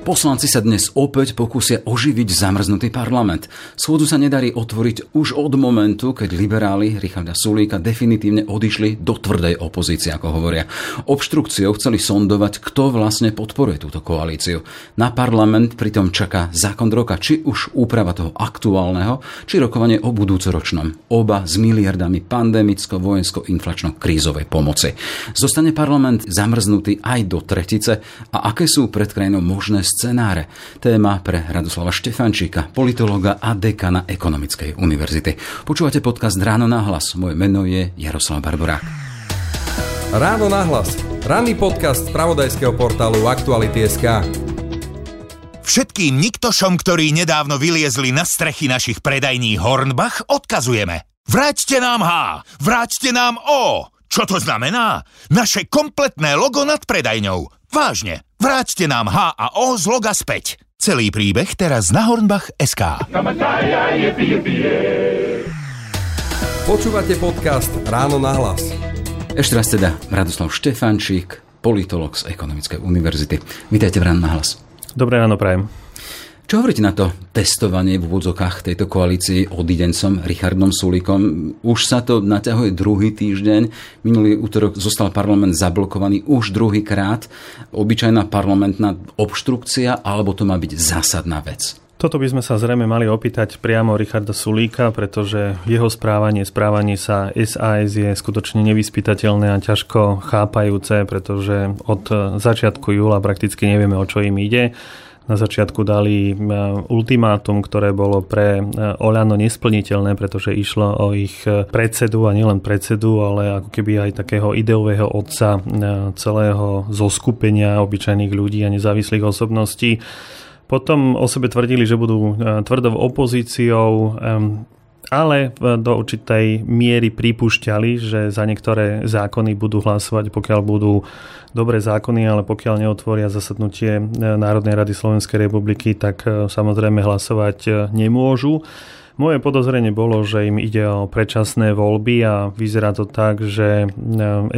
Poslanci sa dnes opäť pokúsia oživiť zamrznutý parlament. Schôdu sa nedarí otvoriť už od momentu, keď liberáli Richarda Sulíka definitívne odišli do tvrdej opozície, ako hovoria. Obštrukciou chceli sondovať, kto vlastne podporuje túto koalíciu. Na parlament pritom čaká zákon roka, či už úprava toho aktuálneho, či rokovanie o budúcoročnom. Oba s miliardami pandemicko-vojensko-inflačno-krízovej pomoci. Zostane parlament zamrznutý aj do tretice a aké sú pred krajinou možné scenáre. Téma pre Radoslava Štefančíka, politologa a dekana Ekonomickej univerzity. Počúvate podcast Ráno na hlas. Moje meno je Jaroslav Barborák. Ráno na hlas. Ranný podcast z pravodajského portálu Aktuality.sk. Všetkým niktošom, ktorí nedávno vyliezli na strechy našich predajní Hornbach, odkazujeme. Vráťte nám H, vráťte nám O. Čo to znamená? Naše kompletné logo nad predajňou. Vážne, vráťte nám H a O z loga späť. Celý príbeh teraz na Hornbach SK. Počúvate podcast Ráno na hlas. Ešte raz teda Radoslav Štefančík, politolog z Ekonomickej univerzity. Vítajte v Ráno na hlas. Dobré ráno, prajem. Čo hovoríte na to testovanie v úvodzokách tejto koalícii odidencom Richardom Sulíkom? Už sa to naťahuje druhý týždeň. Minulý útorok zostal parlament zablokovaný už druhý krát. Obyčajná parlamentná obštrukcia, alebo to má byť zásadná vec? Toto by sme sa zrejme mali opýtať priamo Richarda Sulíka, pretože jeho správanie, správanie sa SAS je skutočne nevyspytateľné a ťažko chápajúce, pretože od začiatku júla prakticky nevieme, o čo im ide na začiatku dali e, ultimátum, ktoré bolo pre e, Oľano nesplniteľné, pretože išlo o ich e, predsedu a nielen predsedu, ale ako keby aj takého ideového otca celého zoskupenia obyčajných ľudí a nezávislých osobností. Potom o sebe tvrdili, že budú tvrdou opozíciou, ale do určitej miery pripúšťali, že za niektoré zákony budú hlasovať, pokiaľ budú dobré zákony, ale pokiaľ neotvoria zasadnutie Národnej rady Slovenskej republiky, tak e, samozrejme hlasovať e, nemôžu. Moje podozrenie bolo, že im ide o predčasné voľby a vyzerá to tak, že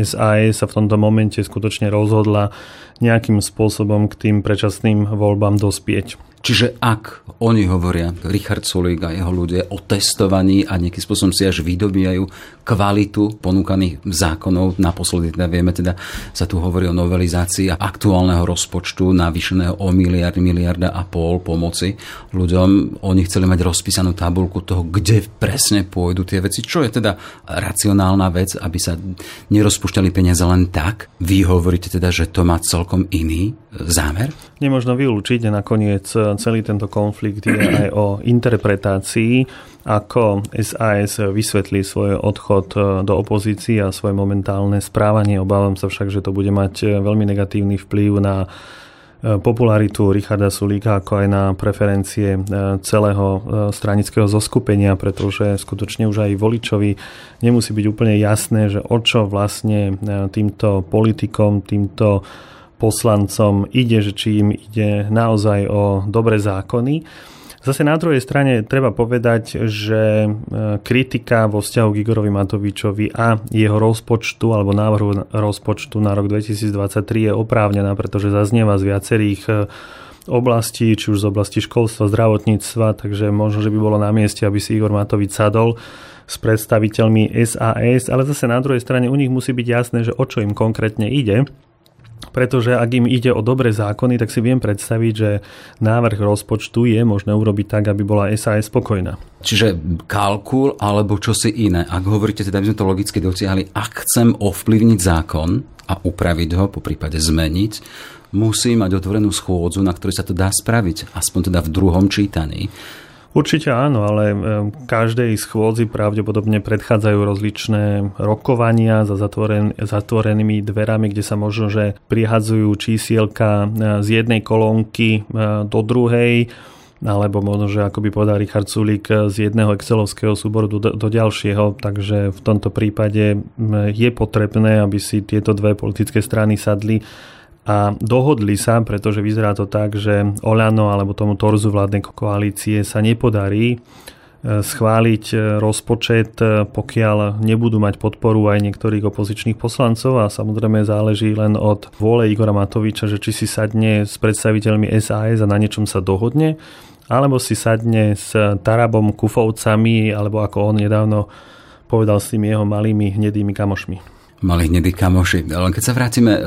SAS e sa v tomto momente skutočne rozhodla nejakým spôsobom k tým predčasným voľbám dospieť. Čiže ak oni hovoria, Richard Sulík a jeho ľudia, o testovaní a nejakým spôsobom si až vydobijajú kvalitu ponúkaných zákonov, naposledy teda vieme, teda sa tu hovorí o novelizácii aktuálneho rozpočtu navýšeného o miliard, miliarda a pol pomoci ľuďom. Oni chceli mať rozpísanú tabulku toho, kde presne pôjdu tie veci, čo je teda racionálna vec, aby sa nerozpúšťali peniaze len tak. Vy hovoríte teda, že to má celkom iný zámer? Nemožno vylúčiť nakoniec celý tento konflikt je aj o interpretácii, ako SAS vysvetlí svoj odchod e, do opozície a svoje momentálne správanie. Obávam sa však, že to bude mať e, veľmi negatívny vplyv na e, popularitu Richarda Sulíka, ako aj na preferencie celého stranického zoskupenia, pretože skutočne už aj voličovi nemusí byť úplne jasné, že o čo vlastne týmto politikom, týmto poslancom ide, že či im ide naozaj o dobré zákony. Zase na druhej strane treba povedať, že e, kritika vo vzťahu k Igorovi Matovičovi a jeho rozpočtu alebo návrhu rozpočtu na rok 2023 je oprávnená, pretože zaznieva z viacerých e, oblastí, či už z oblasti školstva, zdravotníctva, takže možno, že by bolo na mieste, aby si Igor Matovič sadol s predstaviteľmi SAS, ale zase na druhej strane u nich musí byť jasné, že o čo im konkrétne ide pretože ak im ide o dobré zákony, tak si viem predstaviť, že návrh rozpočtu je možné urobiť tak, aby bola SAS spokojná. Čiže kalkul alebo čosi iné. Ak hovoríte, teda by sme to logicky dosiahli, ak chcem ovplyvniť zákon a upraviť ho, po prípade zmeniť, musí mať otvorenú schôdzu, na ktorej sa to dá spraviť, aspoň teda v druhom čítaní. Určite áno, ale e, každej schôdzi pravdepodobne predchádzajú rozličné rokovania za zatvoren, zatvorenými dverami, kde sa možno, že prihadzujú čísielka e, z jednej kolónky e, do druhej, alebo možno, že ako by povedal Richard Sulík z jedného excelovského súboru do, do ďalšieho, takže v tomto prípade je potrebné, aby si tieto dve politické strany sadli a dohodli sa, pretože vyzerá to tak, že Olano alebo tomu torzu vládnej koalície sa nepodarí schváliť rozpočet, pokiaľ nebudú mať podporu aj niektorých opozičných poslancov. A samozrejme záleží len od vôle Igora Matoviča, že či si sadne s predstaviteľmi SAS a na niečom sa dohodne, alebo si sadne s Tarabom Kufovcami, alebo ako on nedávno povedal s tými jeho malými hnedými kamošmi mali hnedí kamoši. Len keď sa vrátime, e,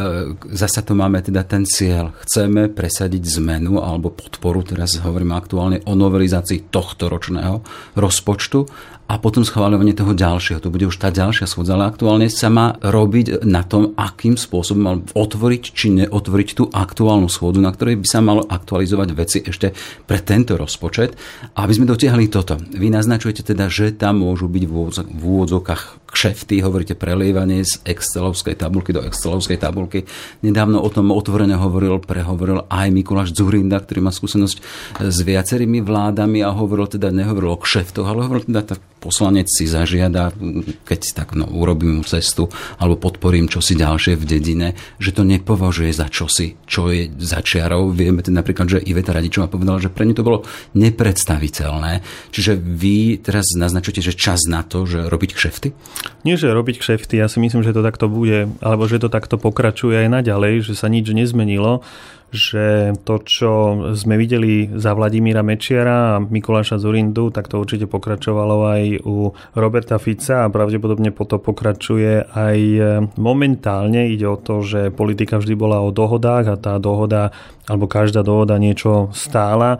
zasa to máme teda ten cieľ. Chceme presadiť zmenu alebo podporu, teraz hovoríme aktuálne o novelizácii tohto ročného rozpočtu a potom schváľovanie toho ďalšieho. To bude už tá ďalšia schôdza, ale aktuálne sa má robiť na tom, akým spôsobom otvoriť či neotvoriť tú aktuálnu schôdzu, na ktorej by sa malo aktualizovať veci ešte pre tento rozpočet, aby sme dotiahli toto. Vy naznačujete teda, že tam môžu byť v úvodzokách kšefty, hovoríte prelievanie z Excelovskej tabulky do Excelovskej tabulky. Nedávno o tom otvorene hovoril, prehovoril aj Mikuláš Zurinda, ktorý má skúsenosť s viacerými vládami a hovoril teda, nehovoril o kšeftoch, ale hovoril teda tak poslanec si zažiada, keď tak no, urobím cestu alebo podporím čosi ďalšie v dedine, že to nepovažuje za čosi, čo je za čiarou. Vieme teda napríklad, že Iveta Radičová povedala, že pre ňu to bolo nepredstaviteľné. Čiže vy teraz naznačujete, že čas na to, že robiť kšefty? Nie, že robiť kšefty, ja si myslím, že to takto bude, alebo že to takto pokračuje aj naďalej, že sa nič nezmenilo že to, čo sme videli za Vladimíra Mečiara a Mikuláša Zurindu, tak to určite pokračovalo aj u Roberta Fica a pravdepodobne potom pokračuje aj momentálne. Ide o to, že politika vždy bola o dohodách a tá dohoda, alebo každá dohoda niečo stála.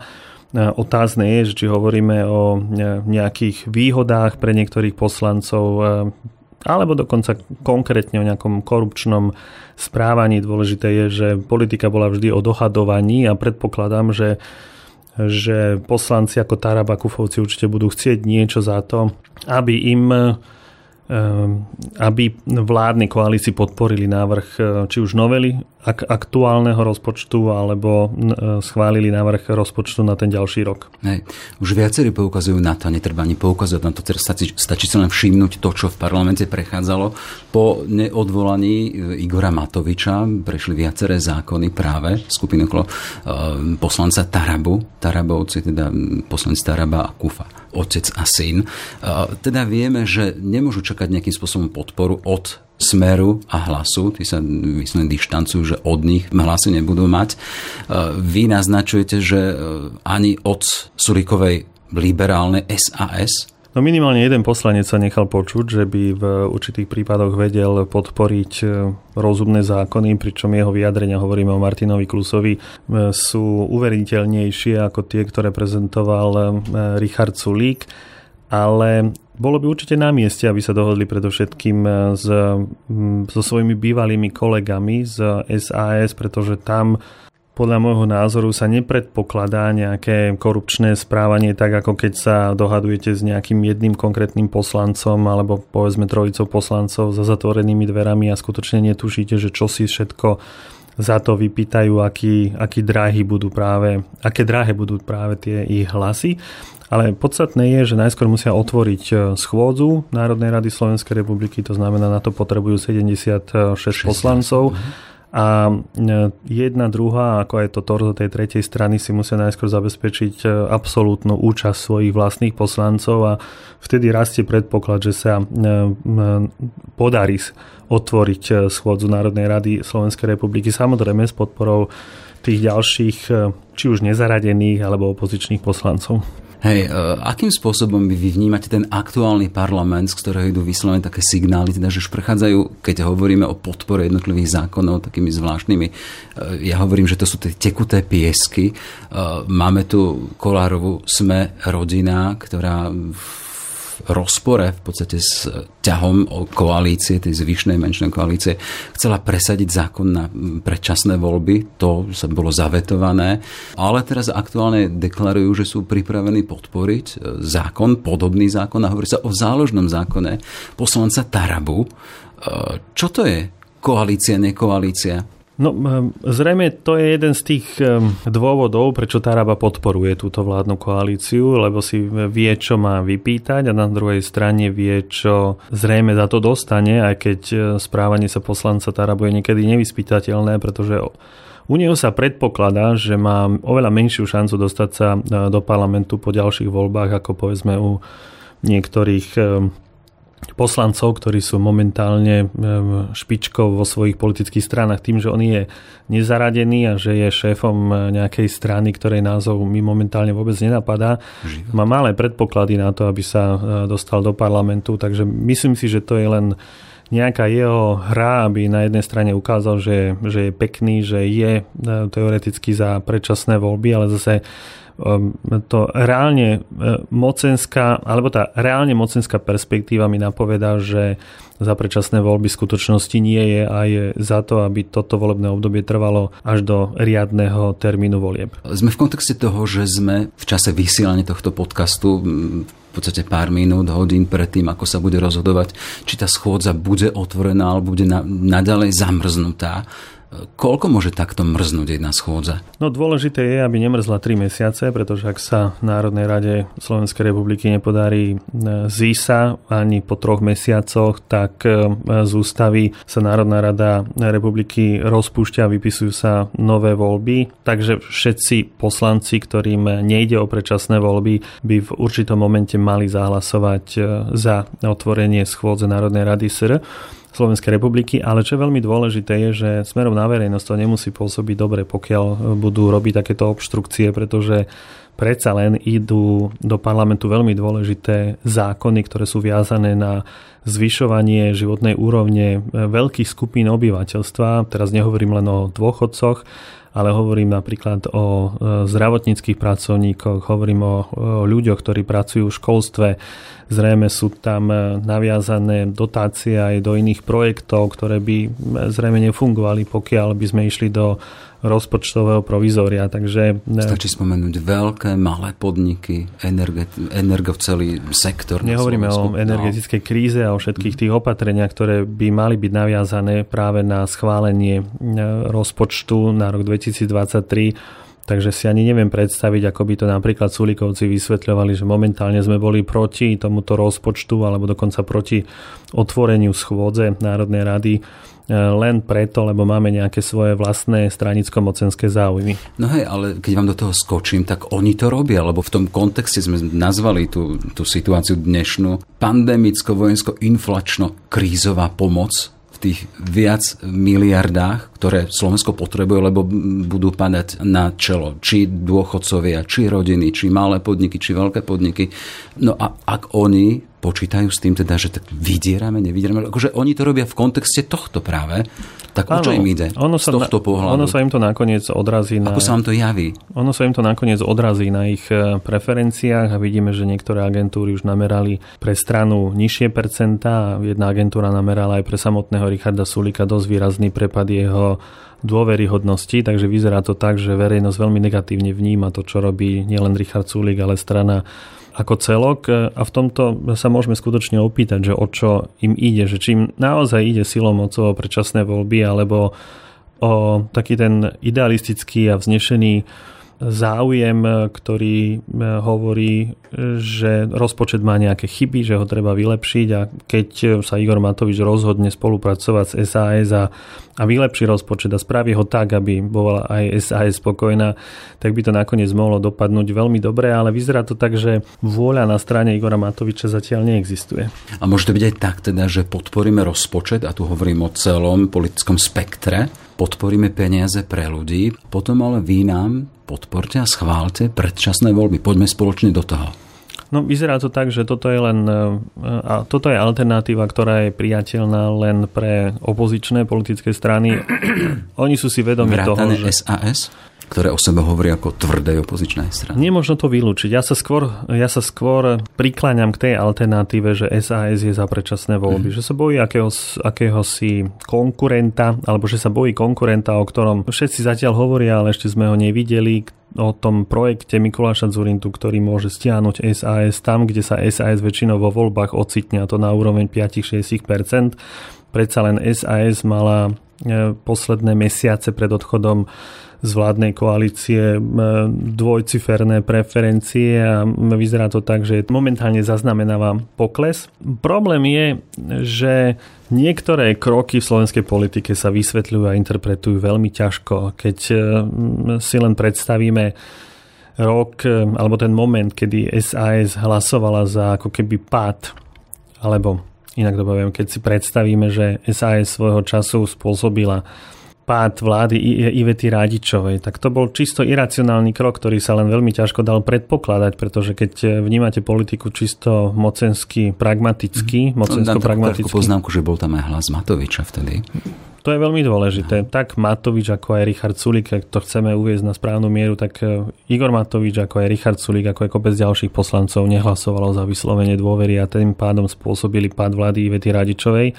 Otázne je, či hovoríme o nejakých výhodách pre niektorých poslancov, alebo dokonca konkrétne o nejakom korupčnom správaní. Dôležité je, že politika bola vždy o dohadovaní a predpokladám, že že poslanci ako Taraba Kufovci určite budú chcieť niečo za to, aby im aby vládni koalícii podporili návrh e, či už novely aktuálneho rozpočtu alebo e, schválili návrh rozpočtu na ten ďalší rok. Hej. Už viacerí poukazujú na to, netreba ani poukazovať na to, teraz stačí, stačí sa len všimnúť to, čo v parlamente prechádzalo. Po neodvolaní e, Igora Matoviča prešli viaceré zákony práve skupiny okolo poslanca Tarabu, Tarabovci, teda poslanci Taraba a Kufa otec a syn. Teda vieme, že nemôžu čakať nejakým spôsobom podporu od smeru a hlasu, tí sa myslím dištancujú, že od nich hlasy nebudú mať. Vy naznačujete, že ani od Surikovej liberálnej SAS No minimálne jeden poslanec sa nechal počuť, že by v určitých prípadoch vedel podporiť e, rozumné zákony, pričom jeho vyjadrenia, hovoríme o Martinovi Klusovi, e, sú uveriteľnejšie ako tie, ktoré prezentoval e, Richard Sulík, ale bolo by určite na mieste, aby sa dohodli predovšetkým s, so svojimi bývalými kolegami z SAS, pretože tam podľa môjho názoru sa nepredpokladá nejaké korupčné správanie tak, ako keď sa dohadujete s nejakým jedným konkrétnym poslancom alebo povedzme trojicou poslancov za zatvorenými dverami a skutočne netušíte, že čo si všetko za to vypýtajú, aký, aký dráhy budú práve, aké dráhe budú práve tie ich hlasy. Ale podstatné je, že najskôr musia otvoriť e, schôdzu Národnej rady Slovenskej republiky, to znamená, na to potrebujú 76 16. poslancov. Uh-huh a e, jedna, druhá, ako aj to torzo tej tretej strany si musia najskôr zabezpečiť e, absolútnu účasť svojich vlastných poslancov a vtedy rastie predpoklad, že sa e, podarí otvoriť schôdzu Národnej rady Slovenskej republiky, samozrejme s podporou tých ďalších, či už nezaradených alebo opozičných poslancov. Hej, e, akým spôsobom vy vnímate ten aktuálny parlament, z ktorého idú vyslovené také signály, teda že už prechádzajú, keď hovoríme o podpore jednotlivých zákonov takými zvláštnymi, e, ja hovorím, že to sú tie tekuté piesky. E, máme tu Kolárovú Sme rodina, ktorá v rozpore v podstate s ťahom koalície, tej zvyšnej menšnej koalície, chcela presadiť zákon na predčasné voľby. To sa bolo zavetované. Ale teraz aktuálne deklarujú, že sú pripravení podporiť e, zákon, podobný zákon a hovorí sa o záložnom zákone poslanca Tarabu. E, čo to je koalícia, nekoalícia? No, zrejme to je jeden z tých dôvodov, prečo Taraba podporuje túto vládnu koalíciu, lebo si vie, čo má vypýtať a na druhej strane vie, čo zrejme za to dostane, aj keď správanie sa poslanca Tarabu je niekedy nevyspytateľné, pretože u neho sa predpokladá, že má oveľa menšiu šancu dostať sa do parlamentu po ďalších voľbách, ako povedzme u niektorých poslancov, ktorí sú momentálne špičkou vo svojich politických stranách tým, že on je nezaradený a že je šéfom nejakej strany, ktorej názov mi momentálne vôbec nenapadá. Má malé predpoklady na to, aby sa e, dostal do parlamentu, takže myslím si, že to je len nejaká jeho hra, aby na jednej strane ukázal, že, že je pekný, že je e, teoreticky za predčasné voľby, ale zase to reálne e, mocenská, alebo tá reálne mocenská perspektíva mi napovedá, že za predčasné voľby v skutočnosti nie je a je za to, aby toto volebné obdobie trvalo až do riadného termínu volieb. Sme v kontexte toho, že sme v čase vysielania tohto podcastu v podstate pár minút, hodín pred tým, ako sa bude rozhodovať, či tá schôdza bude otvorená alebo bude naďalej zamrznutá. Koľko môže takto mrznúť jedna schôdza? No dôležité je, aby nemrzla 3 mesiace, pretože ak sa Národnej rade Slovenskej republiky nepodarí e, zísa ani po troch mesiacoch, tak e, z ústavy sa Národná rada republiky rozpúšťa a vypisujú sa nové voľby. Takže všetci poslanci, ktorým nejde o predčasné voľby, by v určitom momente mali zahlasovať e, za otvorenie schôdze Národnej rady SR. Slovenskej republiky, ale čo je veľmi dôležité je, že smerom na verejnosť to nemusí pôsobiť dobre, pokiaľ budú robiť takéto obštrukcie, pretože predsa len idú do parlamentu veľmi dôležité zákony, ktoré sú viazané na zvyšovanie životnej úrovne veľkých skupín obyvateľstva. Teraz nehovorím len o dôchodcoch, ale hovorím napríklad o e, zdravotníckých pracovníkoch, hovorím o, ľuďoch, ktorí pracujú v školstve. Zrejme sú tam e, naviazané dotácie aj do iných projektov, ktoré by e, zrejme nefungovali, pokiaľ by sme išli do rozpočtového provizória. Takže... E, Stačí spomenúť veľké, malé podniky, energe, celý sektor. Nehovoríme o energetickej no. kríze a o všetkých tých opatreniach, ktoré by mali byť naviazané práve na schválenie e, rozpočtu na rok 2023 Takže si ani neviem predstaviť, ako by to napríklad Sulikovci vysvetľovali, že momentálne sme boli proti tomuto rozpočtu alebo dokonca proti otvoreniu schôdze Národnej rady E, len preto, lebo máme nejaké svoje vlastné stranicko-mocenské záujmy. No hej, ale keď vám do toho skočím, tak oni to robia, lebo v tom kontexte sme nazvali tú, tú situáciu dnešnú pandemicko-vojensko-inflačno-krízová pomoc v tých viac miliardách, ktoré Slovensko potrebuje, lebo budú padať na čelo či dôchodcovia, či rodiny, či malé podniky, či veľké podniky. No a ak oni počítajú s tým teda, že tak vydierame, nevydierame, akože oni to robia v kontexte tohto práve, tak o čo im ide ono sa z tohto pohľadu? Ono sa im to nakoniec odrazí na... Ako sa vám to javí? Ono sa im to nakoniec odrazí na ich e, preferenciách a vidíme, že niektoré agentúry už namerali pre stranu nižšie percentá. Jedna agentúra namerala aj pre samotného Richarda Sulika dosť výrazný prepad jeho dôveryhodnosti, takže vyzerá to tak, že verejnosť veľmi negatívne vníma to, čo robí nielen Richard Sulik, ale strana ako celok a v tomto sa môžeme skutočne opýtať, že o čo im ide, že čím naozaj ide silou o predčasné voľby alebo o taký ten idealistický a vznešený záujem, ktorý e, hovorí, že rozpočet má nejaké chyby, že ho treba vylepšiť a keď sa Igor Matovič rozhodne spolupracovať s SAS a, a vylepší rozpočet a spraví ho tak, aby bola aj SAS spokojná, tak by to nakoniec mohlo dopadnúť veľmi dobre, ale vyzerá to tak, že vôľa na strane Igora Matoviča zatiaľ neexistuje. A môže to byť aj tak teda, že podporíme rozpočet, a tu hovorím o celom politickom spektre, podporíme peniaze pre ľudí, potom ale vy nám podporte a schválte predčasné voľby. Poďme spoločne do toho. No vyzerá to tak, že toto je len a toto je alternatíva, ktorá je priateľná len pre opozičné politické strany. Oni sú si vedomi Vrátane toho, že... SAS? Ktoré o sebe hovorí ako tvrdej opozičnej strany. Nemôžno to vylúčiť. Ja sa skôr, ja sa skôr prikláňam k tej alternatíve, že SAS je za predčasné voľby. Mm. Že sa bojí akého, akéhosi konkurenta, alebo že sa bojí konkurenta, o ktorom všetci zatiaľ hovoria, ale ešte sme ho nevideli, o tom projekte Mikuláša Zurintu, ktorý môže stiahnuť SAS tam, kde sa SAS väčšinou vo voľbách ocitne, a to na úroveň 5-6%. Predsa len SAS mala posledné mesiace pred odchodom z vládnej koalície dvojciferné preferencie a vyzerá to tak, že momentálne zaznamenáva pokles. Problém je, že niektoré kroky v slovenskej politike sa vysvetľujú a interpretujú veľmi ťažko. Keď si len predstavíme rok, alebo ten moment, kedy SAS hlasovala za ako keby pád, alebo inak to poviem, keď si predstavíme, že SAS svojho času spôsobila pád vlády Ivety Radičovej, tak to bol čisto iracionálny krok, ktorý sa len veľmi ťažko dal predpokladať, pretože keď vnímate politiku čisto mocensky pragmaticky, mm. mocensko pragmaticky... poznámku, že bol tam aj hlas Matoviča vtedy. To je veľmi dôležité. Tak Matovič, ako aj Richard Sulik, ak to chceme uviezť na správnu mieru, tak e, Igor Matovič, ako aj Richard Sulik, ako aj kopec ďalších poslancov nehlasovalo za vyslovenie dôvery a tým pádom spôsobili pád vlády Ivety Radičovej.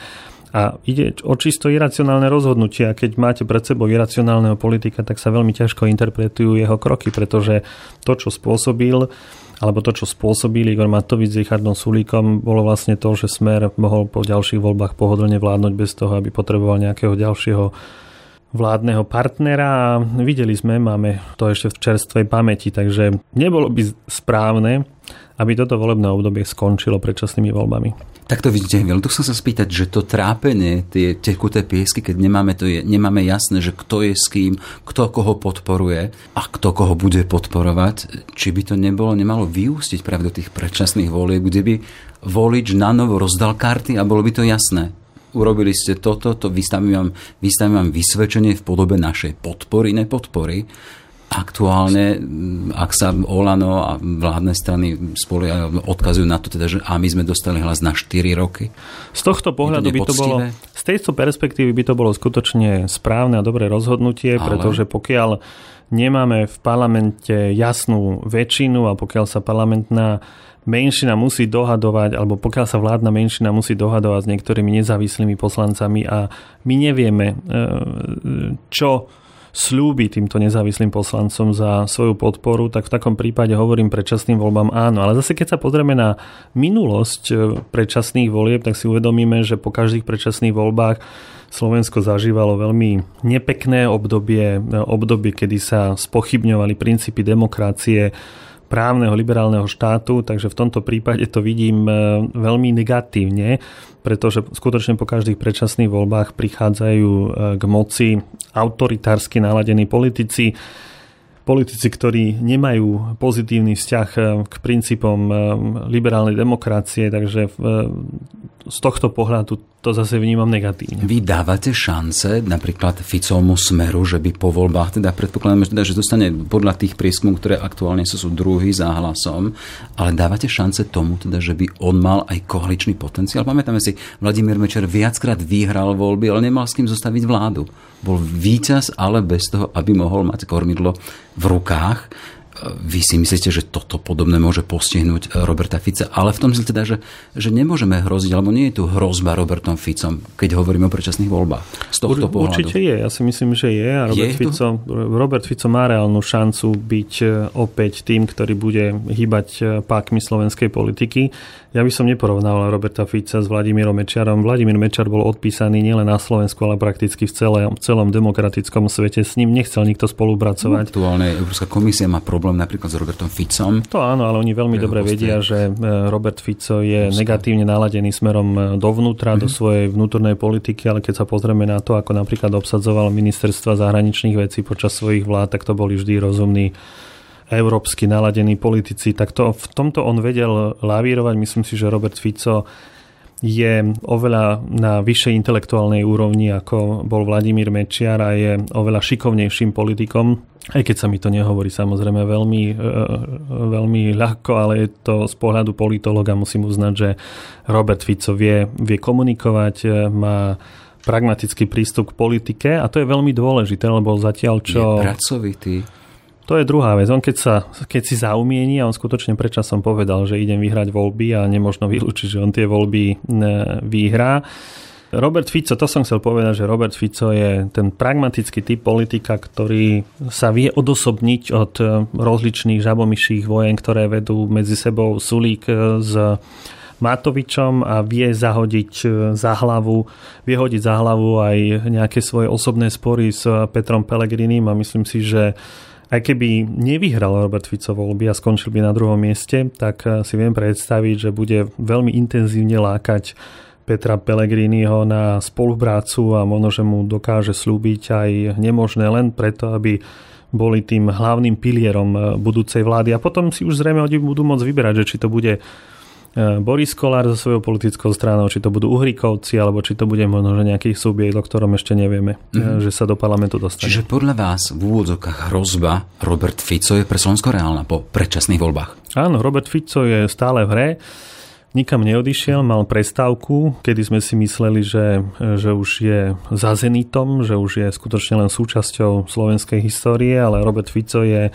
A ide o čisto iracionálne rozhodnutie a keď máte pred sebou iracionálneho politika, tak sa veľmi ťažko interpretujú jeho kroky, pretože to, čo spôsobil, alebo to, čo spôsobili Igor Matovič s Richardom Sulíkom, bolo vlastne to, že Smer mohol po ďalších voľbách pohodlne vládnuť bez toho, aby potreboval nejakého ďalšieho vládneho partnera a videli sme, máme to ešte v čerstvej pamäti, takže nebolo by správne, aby toto volebné obdobie skončilo predčasnými voľbami. Tak to vidíte, veľmi. Tu chcem sa spýtať, že to trápenie, tie tekuté piesky, keď nemáme, to je, nemáme jasné, že kto je s kým, kto koho podporuje a kto koho bude podporovať, či by to nebolo, nemalo vyústiť práve do tých predčasných volieb, kde by volič na novo rozdal karty a bolo by to jasné urobili ste toto, to vystavím vám, vystavím vám vysvedčenie v podobe našej podpory, nepodpory aktuálne, ak sa Olano a vládne strany spolu odkazujú na to, teda, že a my sme dostali hlas na 4 roky. Z tohto pohľadu to by to bolo, z tejto perspektívy by to bolo skutočne správne a dobré rozhodnutie, Ale... pretože pokiaľ nemáme v parlamente jasnú väčšinu a pokiaľ sa parlamentná menšina musí dohadovať, alebo pokiaľ sa vládna menšina musí dohadovať s niektorými nezávislými poslancami a my nevieme, e, čo slúbi týmto nezávislým poslancom za svoju podporu, tak v takom prípade hovorím predčasným voľbám áno. Ale zase keď sa pozrieme na minulosť e, predčasných volieb, tak si uvedomíme, že po každých predčasných voľbách Slovensko zažívalo veľmi nepekné obdobie, e, obdobie, kedy sa spochybňovali princípy demokracie, právneho liberálneho štátu, takže v tomto prípade to vidím e, veľmi negatívne, pretože skutočne po každých predčasných voľbách prichádzajú e, k moci autoritársky naladení politici, politici, ktorí nemajú pozitívny vzťah e, k princípom liberálnej demokracie, takže z tohto pohľadu to zase vnímam negatívne. Vy dávate šance napríklad Ficovmu smeru, že by po voľbách, teda predpokladáme, teda, že dostane podľa tých prieskumov, ktoré aktuálne sú, sú druhý za hlasom, ale dávate šance tomu, teda, že by on mal aj koaličný potenciál. Pamätáme si, Vladimír Mečer viackrát vyhral voľby, ale nemal s kým zostaviť vládu. Bol víťaz, ale bez toho, aby mohol mať kormidlo v rukách. Vy si myslíte, že toto podobné môže postihnúť Roberta Fica, ale v tom zle teda, že, že nemôžeme hroziť, alebo nie je tu hrozba Robertom Ficom, keď hovoríme o predčasných voľbách. Z tohto Ur, pohľadu. Určite je, ja si myslím, že je a Robert, je Fico, Robert Fico má reálnu šancu byť e, opäť tým, ktorý bude hýbať e, pákmi slovenskej politiky. Ja by som neporovnával Roberta Fica s Vladimírom Mečiarom. Vladimír Mečar bol odpísaný nielen na Slovensku, ale prakticky v celom, celom demokratickom svete. S ním nechcel nikto spolupracovať. Aktuálne Európska komisia má problém problém napríklad s Robertom Ficom. To áno, ale oni veľmi dobre vedia, že e, Robert Fico je Proste. negatívne naladený smerom e, dovnútra, mm-hmm. do mhm. svojej vnútornej politiky, ale keď sa pozrieme na to, ako napríklad obsadzoval ministerstva zahraničných vecí počas svojich vlád, tak to boli vždy rozumní európsky naladení politici, tak to, v tomto on vedel lavírovať. Myslím si, že Robert Fico je oveľa na vyššej intelektuálnej úrovni, ako bol Vladimír Mečiar a je oveľa šikovnejším politikom, aj keď sa mi to nehovorí samozrejme veľmi, e, e, veľmi ľahko, ale je to z pohľadu politologa musím uznať, že Robert Fico vie, vie komunikovať, e, má pragmatický prístup k politike a to je veľmi dôležité, lebo zatiaľ čo... Je pracovitý to je druhá vec. On keď, sa, keď si zaumieni a on skutočne predčasom povedal, že idem vyhrať voľby a nemožno vylúčiť, že on tie voľby e, vyhrá. Robert Fico, to som chcel povedať, že Robert Fico je ten pragmatický typ politika, ktorý sa vie odosobniť od e, rozličných žabomyších vojen, ktoré vedú medzi sebou Sulík e, s Matovičom a vie zahodiť za hlavu, vie hodiť za hlavu aj nejaké svoje osobné spory s Petrom Pelegrinim a myslím si, že aj keby nevyhral Robert Fico voľby a skončil by na druhom mieste, tak si viem predstaviť, že bude veľmi intenzívne lákať Petra Pellegriniho na spoluprácu a možno, že mu dokáže slúbiť aj nemožné len preto, aby boli tým hlavným pilierom eh, budúcej vlády. A potom si už zrejme oni budú môcť vyberať, že či to bude eh, Boris Kolár so svojou politickou stranou, či to budú Uhrikovci, alebo či to bude možno že nejaký subjekt, o ktorom ešte nevieme, mm-hmm. že sa do parlamentu dostane. Čiže podľa vás v úvodzokách hrozba Robert Fico je pre Slovensko reálna po predčasných voľbách? Áno, Robert Fico je stále v hre nikam neodišiel, mal prestávku, kedy sme si mysleli, že, že už je za Zenitom, že už je skutočne len súčasťou slovenskej histórie, ale Robert Fico je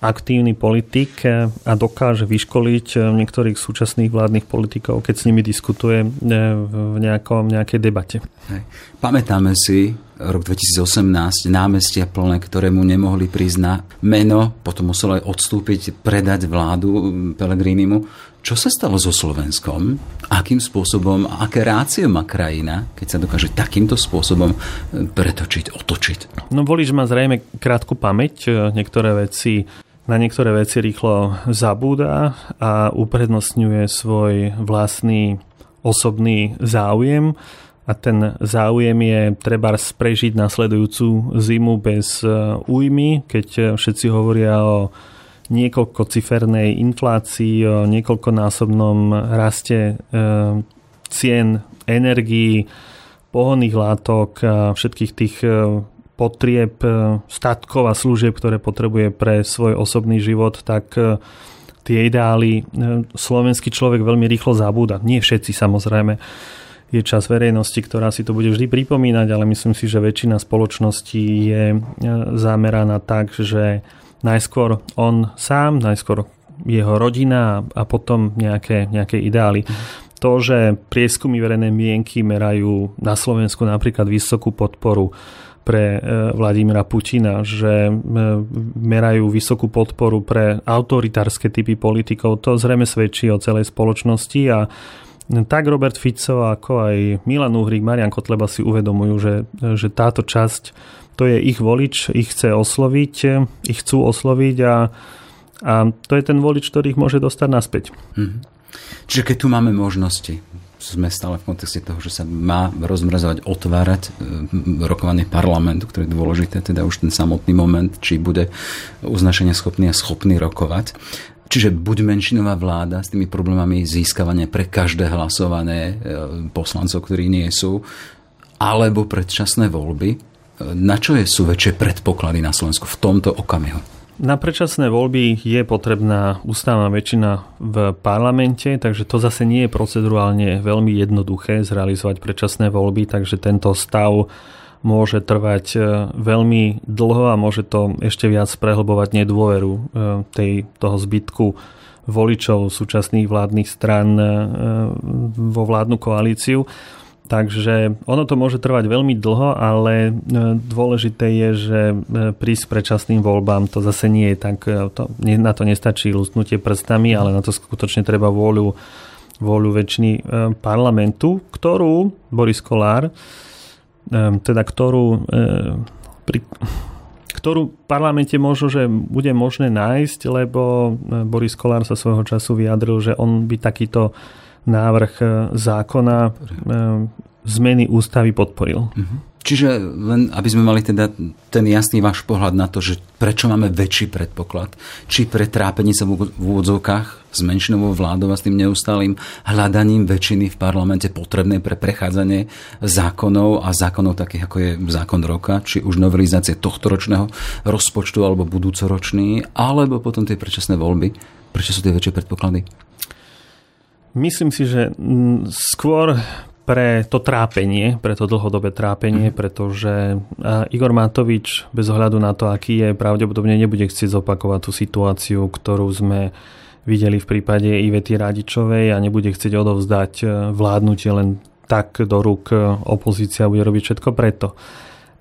aktívny politik a dokáže vyškoliť niektorých súčasných vládnych politikov, keď s nimi diskutuje v nejakom, nejakej debate. Hej. Pamätáme si rok 2018, námestia plné, ktorému nemohli prísť na meno, potom musel aj odstúpiť, predať vládu Pelegrinimu. Čo sa stalo so Slovenskom? Akým spôsobom, aké rácie má krajina, keď sa dokáže takýmto spôsobom e, pretočiť, otočiť? No volič má zrejme krátku pamäť. E, niektoré veci na niektoré veci rýchlo zabúda a uprednostňuje svoj vlastný osobný záujem. A ten záujem je treba prežiť nasledujúcu zimu bez e, újmy, keď všetci hovoria o niekoľko cifernej inflácii, o niekoľkonásobnom raste e, cien energií, pohonných látok a všetkých tých e, potrieb, e, statkov a služieb, ktoré potrebuje pre svoj osobný život, tak tie ideály slovenský človek veľmi rýchlo zabúda. Nie všetci samozrejme. Je čas verejnosti, ktorá si to bude vždy pripomínať, ale myslím si, že väčšina spoločností je zameraná tak, že najskôr on sám, najskôr jeho rodina a potom nejaké, nejaké ideály. To, že prieskumy verejnej mienky merajú na Slovensku napríklad vysokú podporu pre e, Vladimira Putina, že e, merajú vysokú podporu pre autoritárske typy politikov, to zrejme svedčí o celej spoločnosti a tak Robert Fico ako aj Milan Uhrík, Marian Kotleba si uvedomujú, že, že táto časť to je ich volič, ich chce osloviť, ich chcú osloviť a, a to je ten volič, ktorý ich môže dostať naspäť. Mm-hmm. Čiže keď tu máme možnosti, sme stále v kontexte toho, že sa má rozmrazovať, otvárať e, rokovanie parlamentu, ktoré je dôležité, teda už ten samotný moment, či bude uznašenia schopný a schopný rokovať. Čiže buď menšinová vláda s tými problémami získavania pre každé hlasované e, poslancov, ktorí nie sú, alebo predčasné voľby, na čo je, sú väčšie predpoklady na Slovensku v tomto okamihu? Na predčasné voľby je potrebná ústavná väčšina v parlamente, takže to zase nie je procedurálne veľmi jednoduché zrealizovať predčasné voľby, takže tento stav môže trvať e, veľmi dlho a môže to ešte viac prehlbovať nedôveru e, tej, toho zbytku voličov súčasných vládnych stran e, vo vládnu koalíciu. Takže ono to môže trvať veľmi dlho, ale e, dôležité je, že e, prísť predčasným voľbám. To zase nie je tak, e, to, na to nestačí lustnutie prstami, ale na to skutočne treba vôľu, vôľu väčšiny parlamentu, ktorú Boris Kolár, teda ktorú pri, ktorú v parlamente možno, že bude možné nájsť, lebo Boris Kolár sa svojho času vyjadril, že on by takýto návrh e, zákona e, zmeny ústavy podporil. Mhm. Čiže len, aby sme mali teda ten jasný váš pohľad na to, že prečo máme väčší predpoklad, či pre trápenie sa v úvodzovkách s menšinovou vládou a s tým neustálým hľadaním väčšiny v parlamente potrebné pre prechádzanie zákonov a zákonov takých, ako je zákon roka, či už novelizácie tohto ročného rozpočtu alebo budúcoročný, alebo potom tie predčasné voľby. Prečo sú tie väčšie predpoklady? Myslím si, že skôr pre to trápenie, pre to dlhodobé trápenie, mm. pretože Igor Matovič bez ohľadu na to, aký je, pravdepodobne nebude chcieť zopakovať tú situáciu, ktorú sme videli v prípade Ivety Radičovej a nebude chcieť odovzdať e, vládnutie len tak do rúk e, opozícia bude robiť všetko preto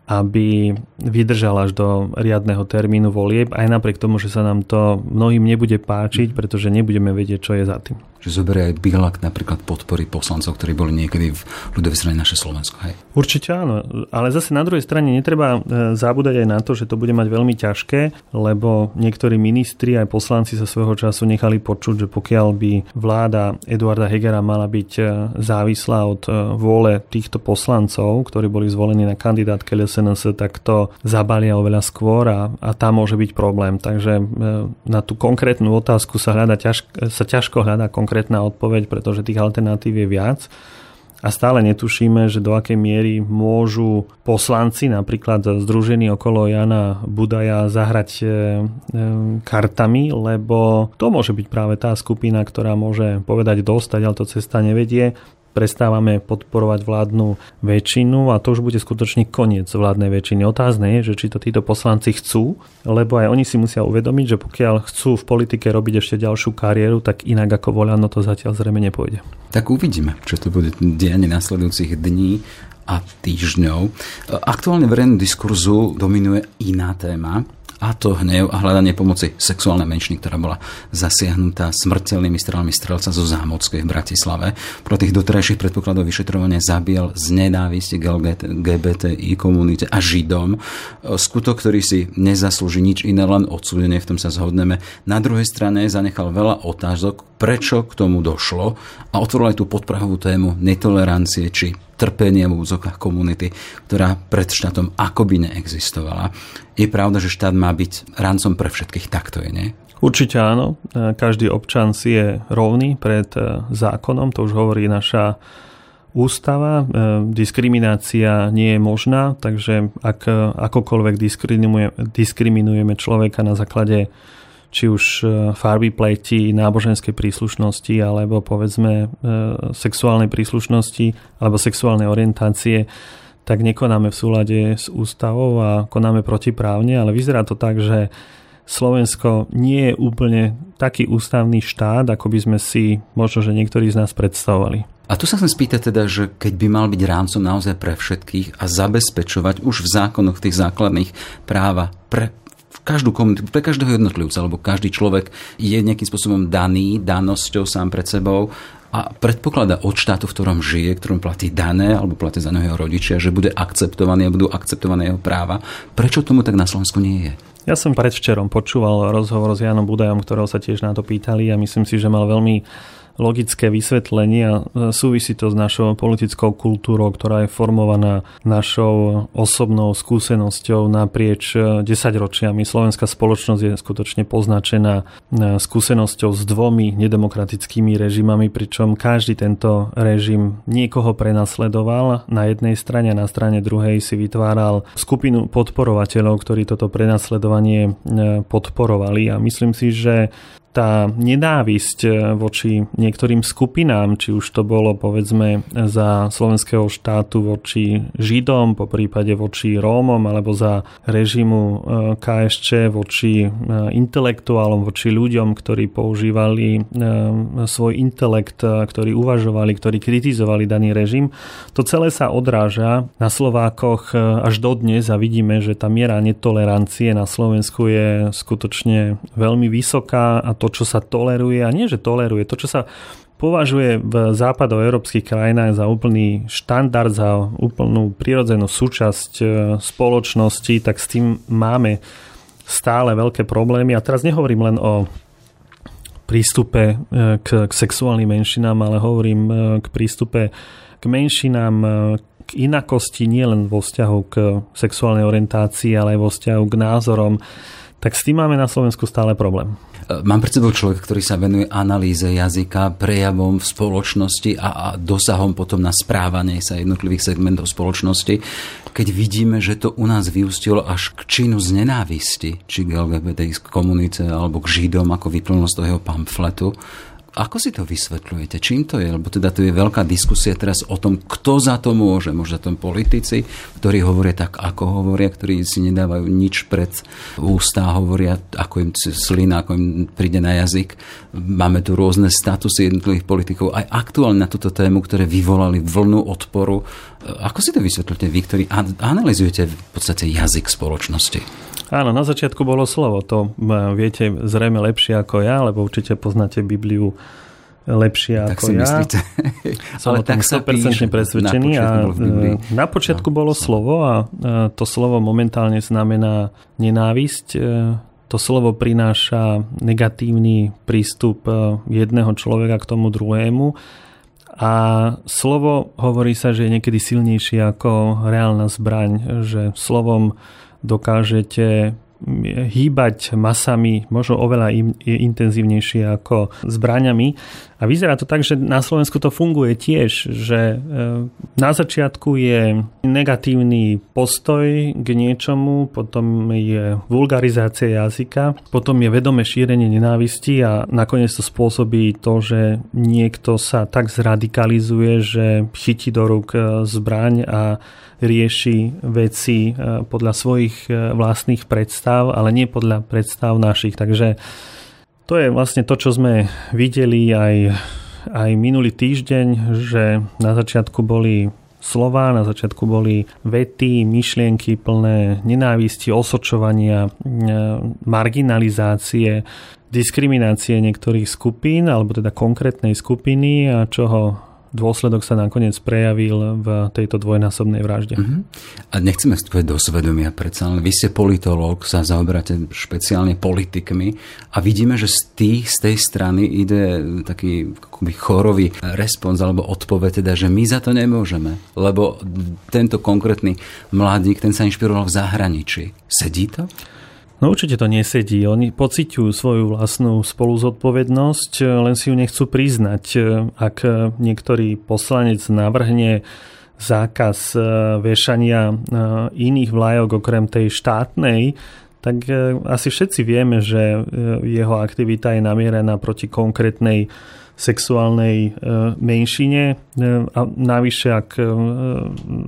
aby vydržal až do riadneho termínu volieb, aj napriek tomu, že sa nám to mnohým nebude páčiť, pretože nebudeme vedieť, čo je za tým. Že zoberie aj bilak napríklad podpory poslancov, ktorí boli niekedy v ľudovej strane naše Slovensko. Hej. Určite áno, ale zase na druhej strane netreba e, zabúdať aj na to, že to bude mať veľmi ťažké, lebo niektorí ministri aj poslanci sa svojho času nechali počuť, že pokiaľ by vláda Eduarda Hegera mala byť e, závislá od e, vôle týchto poslancov, ktorí boli zvolení na kandidátke LSNS, tak to zabalia oveľa skôr a, a tam môže byť problém. Takže na tú konkrétnu otázku sa, hľada ťažko, sa ťažko hľadá konkrétne konkrétna odpoveď, pretože tých alternatív je viac. A stále netušíme, že do akej miery môžu poslanci, napríklad združení okolo Jana Budaja, zahrať e, e, kartami, lebo to môže byť práve tá skupina, ktorá môže povedať dostať, ale to cesta nevedie prestávame podporovať vládnu väčšinu a to už bude skutočne koniec vládnej väčšiny. Otázne je, že či to títo poslanci chcú, lebo aj oni si musia uvedomiť, že pokiaľ chcú v politike robiť ešte ďalšiu kariéru, tak inak ako Voľano to zatiaľ zrejme nepôjde. Tak uvidíme, čo to bude dianie nasledujúcich dní a týždňov. Aktuálne verejnú diskurzu dominuje iná téma, a to hnev a hľadanie pomoci sexuálnej menšiny, ktorá bola zasiahnutá smrteľnými strelami strelca zo Zámockej v Bratislave. Pro tých doterajších predpokladov vyšetrovania zabíjal z nenávisti k LGBTI komunite a Židom. Skutok, ktorý si nezaslúži nič iné, len odsúdenie, v tom sa zhodneme. Na druhej strane zanechal veľa otázok, prečo k tomu došlo a otvoril aj tú podprahovú tému netolerancie či trpenia v úzokách komunity, ktorá pred štátom akoby neexistovala. Je pravda, že štát má byť ráncom pre všetkých, takto je, nie? Určite áno. Každý občan si je rovný pred e, zákonom, to už hovorí naša ústava. E, diskriminácia nie je možná, takže ak akokoľvek diskriminujeme človeka na základe či už e, farby pleti, náboženskej príslušnosti alebo povedzme e, sexuálnej príslušnosti alebo sexuálnej orientácie, tak nekonáme v súlade s ústavou a konáme protiprávne, ale vyzerá to tak, že Slovensko nie je úplne taký ústavný štát, ako by sme si možno, že niektorí z nás predstavovali. A tu sa chcem spýtať teda, že keď by mal byť rámcom naozaj pre všetkých a zabezpečovať už v zákonoch tých základných práva pre každú komunitu, pre každého jednotlivca, lebo každý človek je nejakým spôsobom daný danosťou sám pred sebou a predpokladá od štátu, v ktorom žije, ktorom platí dané alebo platí za jeho rodičia, že bude akceptovaný a budú akceptované jeho práva. Prečo tomu tak na Slovensku nie je? Ja som predvčerom počúval rozhovor s Janom Budajom, ktorého sa tiež na to pýtali a myslím si, že mal veľmi logické vysvetlenie a súvisí to s našou politickou kultúrou, ktorá je formovaná našou osobnou skúsenosťou naprieč 10 ročiami. Slovenská spoločnosť je skutočne poznačená skúsenosťou s dvomi nedemokratickými režimami, pričom každý tento režim niekoho prenasledoval na jednej strane a na strane druhej si vytváral skupinu podporovateľov, ktorí toto prenasledovanie podporovali a myslím si, že tá nenávisť eh, voči niektorým skupinám, či už to bolo povedzme za slovenského štátu voči Židom, po prípade voči Rómom, alebo za režimu eh, KSČ voči eh, intelektuálom, voči ľuďom, ktorí používali svoj intelekt, ktorí uvažovali, ktorí kritizovali daný režim. To celé sa odráža na Slovákoch až dodnes a vidíme, že tá miera netolerancie na Slovensku je skutočne veľmi vysoká a to, čo sa toleruje, a nie, že toleruje, to, čo sa považuje v západoeurópskych krajinách za úplný štandard, za úplnú prirodzenú súčasť e, spoločnosti, tak s tým máme stále veľké problémy. A teraz nehovorím len o prístupe e, k, k sexuálnym menšinám, ale hovorím e, k prístupe k menšinám, k inakosti nielen vo vzťahu k sexuálnej orientácii, ale aj vo vzťahu k názorom, tak s tým máme na Slovensku stále problém. Mám pred sebou človek, ktorý sa venuje analýze jazyka, prejavom v spoločnosti a, a dosahom potom na správanie sa jednotlivých segmentov spoločnosti. Keď vidíme, že to u nás vyústilo až k činu z nenávisti, či k LGBT komunite alebo k Židom, ako vyplnilo z toho pamfletu, ako si to vysvetľujete? Čím to je? Lebo teda tu je veľká diskusia teraz o tom, kto za to môže. Možno tom politici, ktorí hovoria tak, ako hovoria, ktorí si nedávajú nič pred ústa, hovoria, ako im slina, ako im príde na jazyk. Máme tu rôzne statusy jednotlivých politikov, aj aktuálne na túto tému, ktoré vyvolali vlnu odporu. Ako si to vysvetľujete vy, ktorí analizujete v podstate jazyk spoločnosti? Áno, na začiatku bolo slovo. To viete zrejme lepšie ako ja, lebo určite poznáte Bibliu lepšie tak ako si ja. Myslíte? Som Ale o tom 100% presvedčený. Na počiatku, a, na počiatku no, bolo slovo a to slovo momentálne znamená nenávisť. To slovo prináša negatívny prístup jedného človeka k tomu druhému a slovo hovorí sa, že je niekedy silnejšie ako reálna zbraň, že slovom dokážete hýbať masami možno oveľa intenzívnejšie ako zbraňami. A vyzerá to tak, že na Slovensku to funguje tiež, že e, na začiatku je negatívny postoj k niečomu, potom je vulgarizácia jazyka, potom je vedomé šírenie nenávisti a nakoniec to spôsobí to, že niekto sa tak zradikalizuje, že chytí do rúk e, zbraň a rieši veci e, podľa svojich vlastných predstav, ale nie podľa predstav našich. Takže to je vlastne to, čo sme videli aj, aj minulý týždeň, že na začiatku boli slova, na začiatku boli vety, myšlienky plné nenávisti, osočovania, e, marginalizácie, diskriminácie niektorých skupín, alebo teda konkrétnej skupiny, a čoho dôsledok sa nakoniec prejavil v tejto dvojnásobnej vražde. Uh-huh. A nechceme vstúpiť do svedomia predsa, ale vy ste politológ, sa zaoberáte špeciálne politikmi a vidíme, že z, tých, z tej strany ide taký akoby chorový respons alebo odpoveď, teda, že my za to nemôžeme, lebo tento konkrétny mladík, ten sa inšpiroval v zahraničí. Sedí to? No určite to nesedí. Oni pociťujú svoju vlastnú spoluzodpovednosť, len si ju nechcú priznať. Ak niektorý poslanec navrhne zákaz e, vešania e, iných vlajok okrem tej štátnej, tak e, asi všetci vieme, že jeho aktivita je namierená proti konkrétnej sexuálnej menšine a navyše ak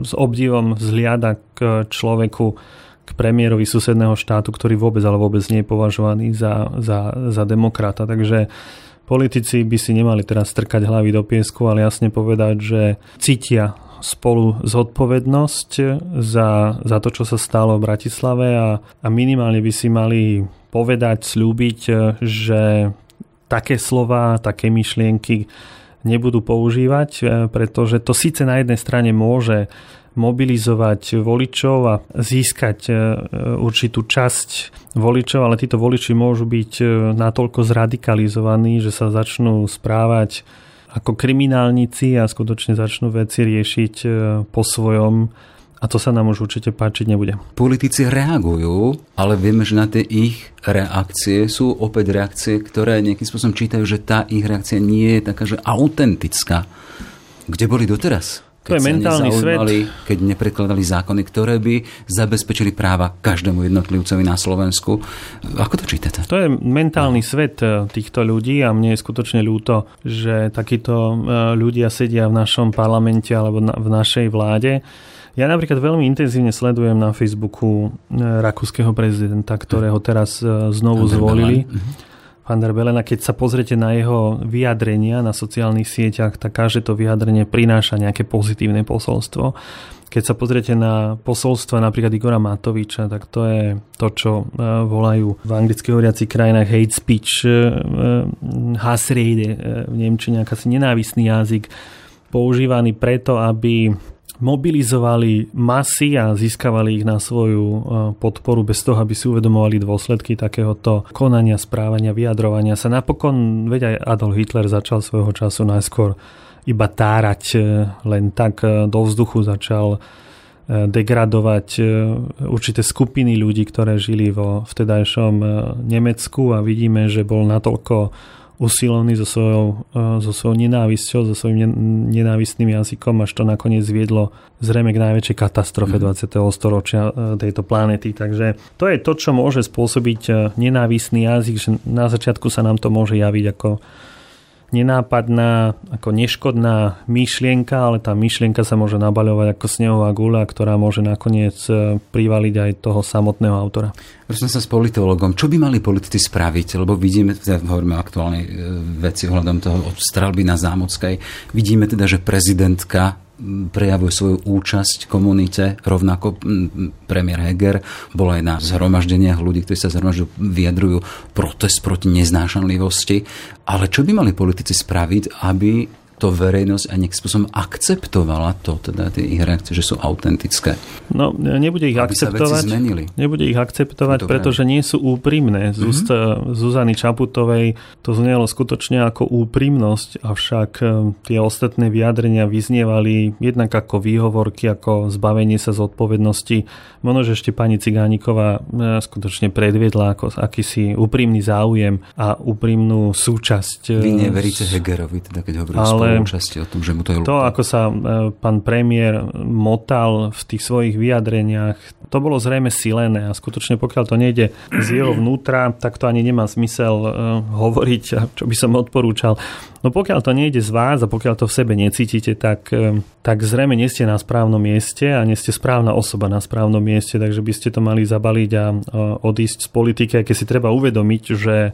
s obdivom vzliada k človeku k premiérovi susedného štátu, ktorý vôbec, ale vôbec nie je považovaný za, za, za demokrata. Takže politici by si nemali teraz strkať hlavy do piesku, ale jasne povedať, že cítia spolu zodpovednosť za, za to, čo sa stalo v Bratislave a, a minimálne by si mali povedať, slúbiť, že také slova, také myšlienky nebudú používať, pretože to síce na jednej strane môže mobilizovať voličov a získať e, určitú časť voličov, ale títo voliči môžu byť e, natoľko zradikalizovaní, že sa začnú správať ako kriminálnici a skutočne začnú veci riešiť e, po svojom a to sa nám už určite páčiť nebude. Politici reagujú, ale vieme, že na tie ich reakcie sú opäť reakcie, ktoré nejakým spôsobom čítajú, že tá ich reakcia nie je taká, že autentická. Kde boli doteraz? To je mentálny svet. Keď nepredkladali zákony, ktoré by zabezpečili práva každému jednotlivcovi na Slovensku. Ako to čítate? To je mentálny no. svet eh, týchto ľudí a mne je skutočne ľúto, že takíto eh, ľudia sedia v našom parlamente alebo v našej vláde. Ja napríklad veľmi intenzívne sledujem na Facebooku eh, rakúskeho prezidenta, ktorého teraz znovu zvolili. Mhm Van der Bellen, a keď sa pozriete na jeho vyjadrenia na sociálnych sieťach, tak každé to vyjadrenie prináša nejaké pozitívne posolstvo. Keď sa pozriete na posolstva napríklad Igora Matoviča, tak to je to, čo e, volajú v anglicky hovoriacich krajinách hate speech, e, e, Hassrede, v Nemčine akási nenávistný jazyk, používaný preto, aby mobilizovali masy a získavali ich na svoju e, podporu bez toho, aby si uvedomovali dôsledky takéhoto konania, správania, vyjadrovania sa. Napokon, veď aj Adolf Hitler začal svojho času najskôr iba tárať e, len tak e, do vzduchu začal degradovať určité skupiny ľudí, ktoré žili vo vtedajšom Nemecku a vidíme, že bol natoľko usilený so svojou, e, so svojou nenávisťou, so svojím nenávistným jazykom, až to nakoniec viedlo zrejme k najväčšej katastrofe mm. 20. storočia e, tejto planety. Takže to je to, čo môže spôsobiť e, nenávistný jazyk, že na začiatku sa nám to môže javiť ako nenápadná, ako neškodná myšlienka, ale tá myšlienka sa môže nabaľovať ako snehová gula, ktorá môže nakoniec e, privaliť aj toho samotného autora. Prosím sa s politologom, čo by mali politici spraviť? Lebo vidíme, teda hovoríme o aktuálnej e, veci ohľadom toho strelby na Zámockej. Vidíme teda, že prezidentka prejavujú svoju účasť komunite, rovnako premiér Heger bol aj na zhromaždeniach ľudí, ktorí sa zhromažďujú, vyjadrujú protest proti neznášanlivosti. Ale čo by mali politici spraviť, aby to verejnosť a nejakým spôsobom akceptovala to, teda tie ich reakcie, že sú autentické. No, nebude ich Aby akceptovať. Nebude ich akceptovať, pretože nie sú úprimné. Z úst mm-hmm. Zuzany Čaputovej to znelo skutočne ako úprimnosť, avšak e, tie ostatné vyjadrenia vyznievali jednak ako výhovorky, ako zbavenie sa zodpovednosti. Možno, že ešte pani Cigániková e, skutočne predviedla ako akýsi úprimný záujem a úprimnú súčasť. Vy neveríte Hegerovi, teda keď hovorí ale účasti o tom, že mu to je ľúto. To, ako sa e, pán premiér motal v tých svojich vyjadreniach, to bolo zrejme silené a skutočne pokiaľ to nejde z jeho vnútra, tak to ani nemá zmysel uh, hovoriť, čo by som odporúčal. No pokiaľ to nejde z vás a pokiaľ to v sebe necítite, tak, uh, tak zrejme nie ste na správnom mieste a nie ste správna osoba na správnom mieste, takže by ste to mali zabaliť a odísť z politiky, keď si treba uvedomiť, že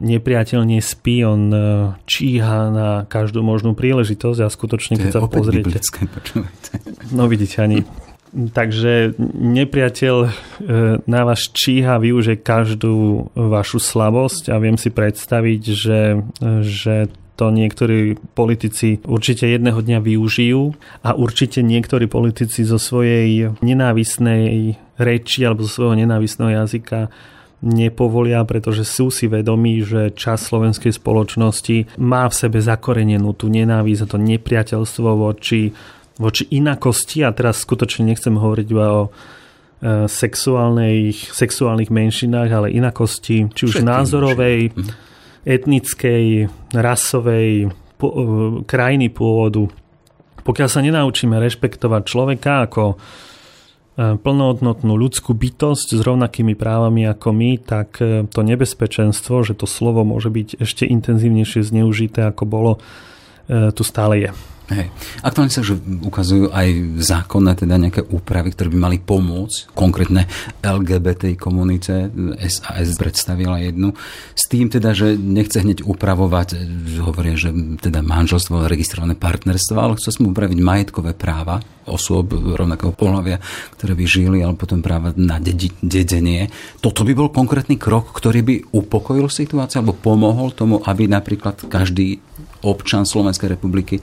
nepriateľ nespí, on e, číha na každú možnú príležitosť a skutočne, keď sa pozriete... Biblické, no vidíte, ani Takže nepriateľ e, na vás číha, využije každú vašu slabosť a viem si predstaviť, že, že to niektorí politici určite jedného dňa využijú a určite niektorí politici zo svojej nenávisnej reči alebo zo svojho nenávisného jazyka nepovolia, pretože sú si vedomí, že čas slovenskej spoločnosti má v sebe zakorenenú tú nenávisť a to nepriateľstvo voči, voči inakosti a teraz skutočne nechcem hovoriť iba o e, sexuálnych, sexuálnych menšinách, ale inakosti, či už Všetkým názorovej, menšin. etnickej, rasovej, po, e, krajiny pôvodu. Pokiaľ sa nenaučíme rešpektovať človeka ako plnohodnotnú ľudskú bytosť s rovnakými právami ako my, tak e, to nebezpečenstvo, že to slovo môže byť ešte intenzívnejšie zneužité ako bolo, e, tu stále je. Hej. Aktuálne sa už ukazujú aj zákonné teda nejaké úpravy, ktoré by mali pomôcť. Konkrétne LGBT komunite SAS predstavila jednu. S tým teda, že nechce hneď upravovať, hovoria, že teda manželstvo, registrované partnerstvo, ale chce sme upraviť majetkové práva osôb rovnakého pohľavia, ktoré by žili, ale potom práva na dedi- dedenie. Toto by bol konkrétny krok, ktorý by upokojil situáciu alebo pomohol tomu, aby napríklad každý občan Slovenskej republiky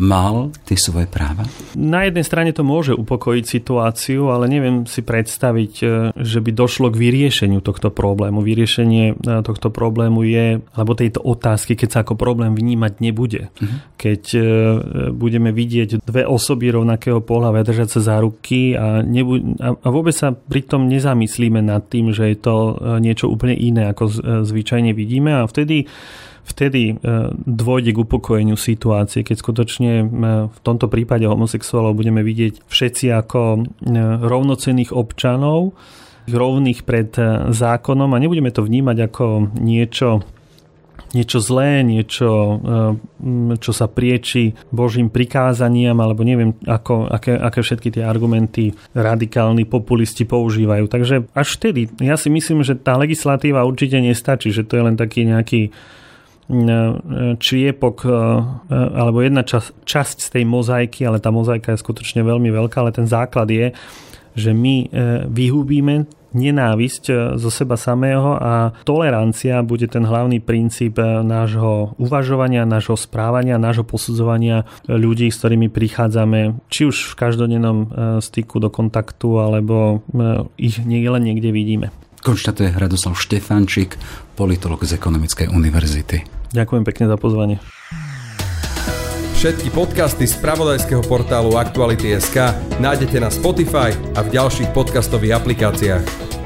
mal tie svoje práva? Na jednej strane to môže upokojiť situáciu, ale neviem si predstaviť, e, že by došlo k vyriešeniu tohto problému. Vyriešenie e, tohto problému je, alebo tejto otázky, keď sa ako problém vnímať nebude. Uh-huh. Keď e, budeme vidieť dve osoby rovnakého pohľavia držať sa za ruky a, nebu- a vôbec sa pritom nezamyslíme nad tým, že je to niečo úplne iné, ako zvyčajne vidíme a vtedy vtedy e, dôjde k upokojeniu situácie, keď skutočne e, v tomto prípade homosexuálov budeme vidieť všetci ako e, rovnocenných občanov, rovných pred zákonom a nebudeme to vnímať ako niečo niečo zlé, niečo, čo sa prieči Božím prikázaniam, alebo neviem, ako, aké, aké všetky tie argumenty radikálni populisti používajú. Takže až vtedy, ja si myslím, že tá legislatíva určite nestačí, že to je len taký nejaký čriepok e, alebo jedna časť, časť z tej mozaiky, ale tá mozaika je skutočne veľmi veľká, ale ten základ je, že my e, vyhubíme nenávisť e, zo seba samého a tolerancia bude ten hlavný princíp nášho uvažovania, nášho správania, nášho posudzovania ľudí, s ktorými prichádzame, či už v každodennom styku do kontaktu, alebo ich len niekde vidíme. Konštatuje Hradoslav Štefančík, politolog z Ekonomickej univerzity. Ďakujem pekne za pozvanie. Všetky podcasty z pravodajského portálu Aktuality.sk nájdete na Spotify a v ďalších podcastových aplikáciách.